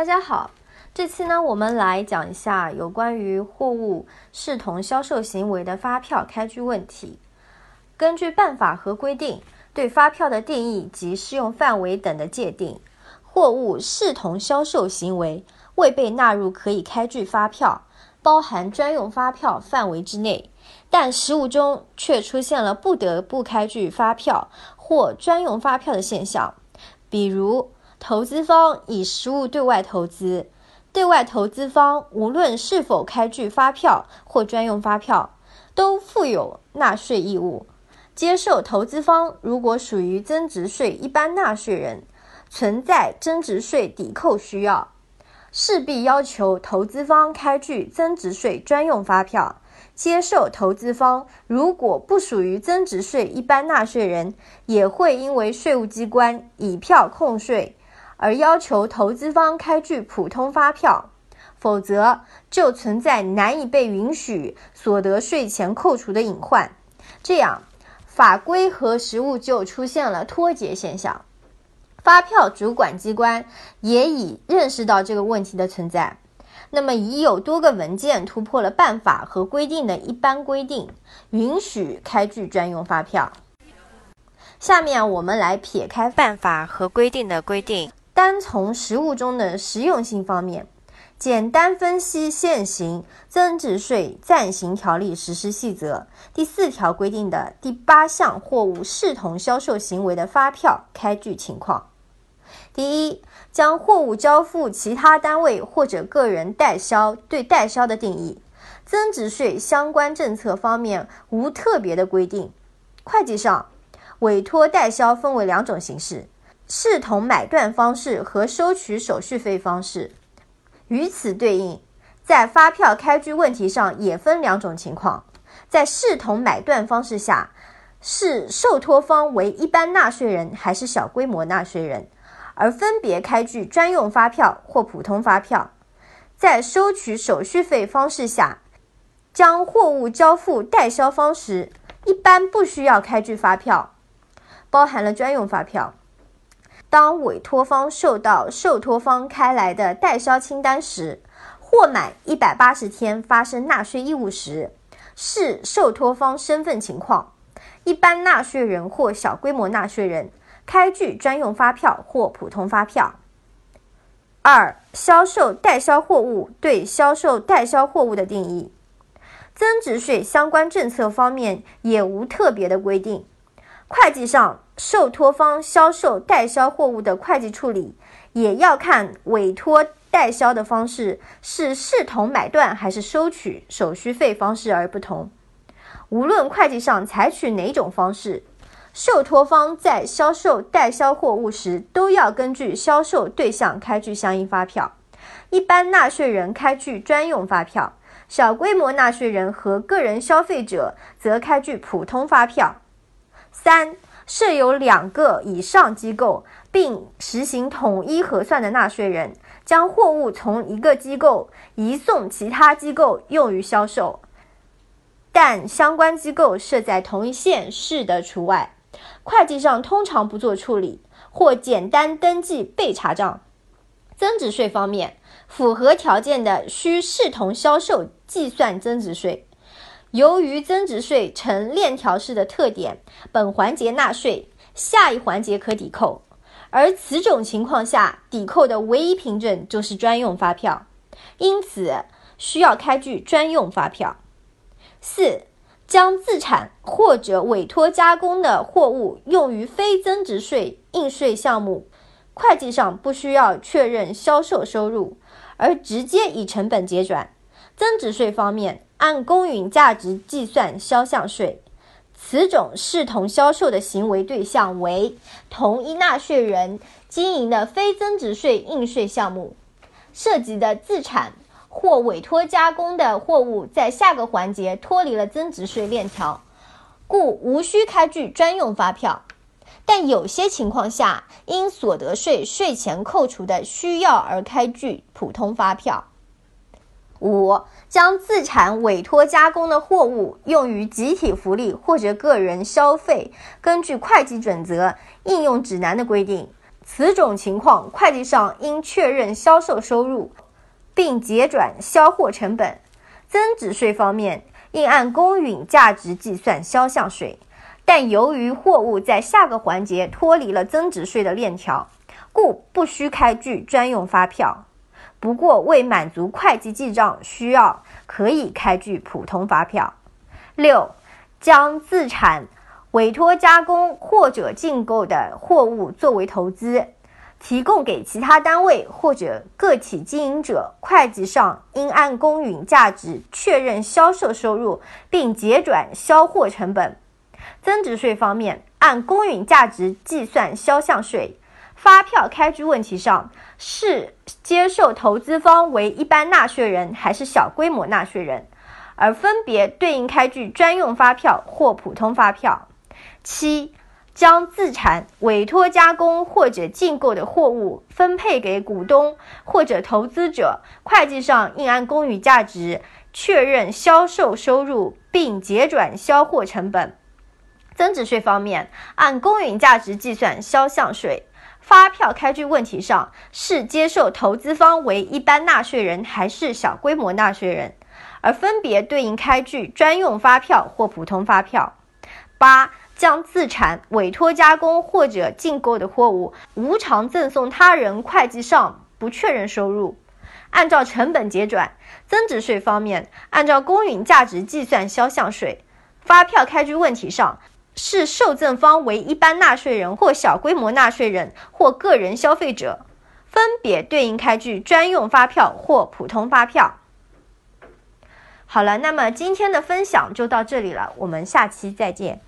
大家好，这期呢，我们来讲一下有关于货物视同销售行为的发票开具问题。根据办法和规定对发票的定义及适用范围等的界定，货物视同销售行为未被纳入可以开具发票、包含专用发票范围之内，但实务中却出现了不得不开具发票或专用发票的现象，比如。投资方以实物对外投资，对外投资方无论是否开具发票或专用发票，都负有纳税义务。接受投资方如果属于增值税一般纳税人，存在增值税抵扣需要，势必要求投资方开具增值税专用发票。接受投资方如果不属于增值税一般纳税人，也会因为税务机关以票控税。而要求投资方开具普通发票，否则就存在难以被允许所得税前扣除的隐患，这样法规和实务就出现了脱节现象。发票主管机关也已认识到这个问题的存在，那么已有多个文件突破了办法和规定的一般规定，允许开具专用发票。下面我们来撇开办法和规定的规定。单从实务中的实用性方面，简单分析现行增值税暂行条例实施细则第四条规定的第八项货物视同销售行为的发票开具情况。第一，将货物交付其他单位或者个人代销，对代销的定义，增值税相关政策方面无特别的规定。会计上，委托代销分为两种形式。视同买断方式和收取手续费方式，与此对应，在发票开具问题上也分两种情况。在视同买断方式下，是受托方为一般纳税人还是小规模纳税人，而分别开具专用发票或普通发票。在收取手续费方式下，将货物交付代销方时，一般不需要开具发票，包含了专用发票。当委托方收到受托方开来的代销清单时，或满一百八十天发生纳税义务时，视受托方身份情况，一般纳税人或小规模纳税人开具专用发票或普通发票。二、销售代销货物对销售代销货物的定义，增值税相关政策方面也无特别的规定。会计上，受托方销售代销货物的会计处理，也要看委托代销的方式是视同买断还是收取手续费方式而不同。无论会计上采取哪种方式，受托方在销售代销货物时，都要根据销售对象开具相应发票。一般纳税人开具专用发票，小规模纳税人和个人消费者则开具普通发票。三设有两个以上机构，并实行统一核算的纳税人，将货物从一个机构移送其他机构用于销售，但相关机构设在同一县市的除外。会计上通常不做处理，或简单登记被查账。增值税方面，符合条件的需视同销售计算增值税。由于增值税呈链条式的特点，本环节纳税，下一环节可抵扣，而此种情况下，抵扣的唯一凭证就是专用发票，因此需要开具专用发票。四、将自产或者委托加工的货物用于非增值税应税项目，会计上不需要确认销售收入，而直接以成本结转。增值税方面。按公允价值计算销项税，此种视同销售的行为对象为同一纳税人经营的非增值税应税项目，涉及的自产或委托加工的货物在下个环节脱离了增值税链条，故无需开具专用发票。但有些情况下，因所得税税前扣除的需要而开具普通发票。五、将自产委托加工的货物用于集体福利或者个人消费，根据会计准则应用指南的规定，此种情况，会计上应确认销售收入，并结转销货成本。增值税方面，应按公允价值计算销项税，但由于货物在下个环节脱离了增值税的链条，故不需开具专用发票。不过，为满足会计记账需要，可以开具普通发票。六，将自产、委托加工或者进购的货物作为投资。提供给其他单位或者个体经营者，会计上应按公允价值确认销售收入，并结转销货成本。增值税方面，按公允价值计算销项税。发票开具问题上，是接受投资方为一般纳税人还是小规模纳税人，而分别对应开具专用发票或普通发票。七。将自产、委托加工或者进购的货物分配给股东或者投资者，会计上应按公允价值确认销售收入，并结转销货成本。增值税方面，按公允价值计算销项税。发票开具问题上，是接受投资方为一般纳税人还是小规模纳税人，而分别对应开具专用发票或普通发票。八。将自产、委托加工或者进购的货物无偿赠送他人，会计上不确认收入，按照成本结转。增值税方面，按照公允价值计算销项税。发票开具问题上，是受赠方为一般纳税人或小规模纳税人或个人消费者，分别对应开具专用发票或普通发票。好了，那么今天的分享就到这里了，我们下期再见。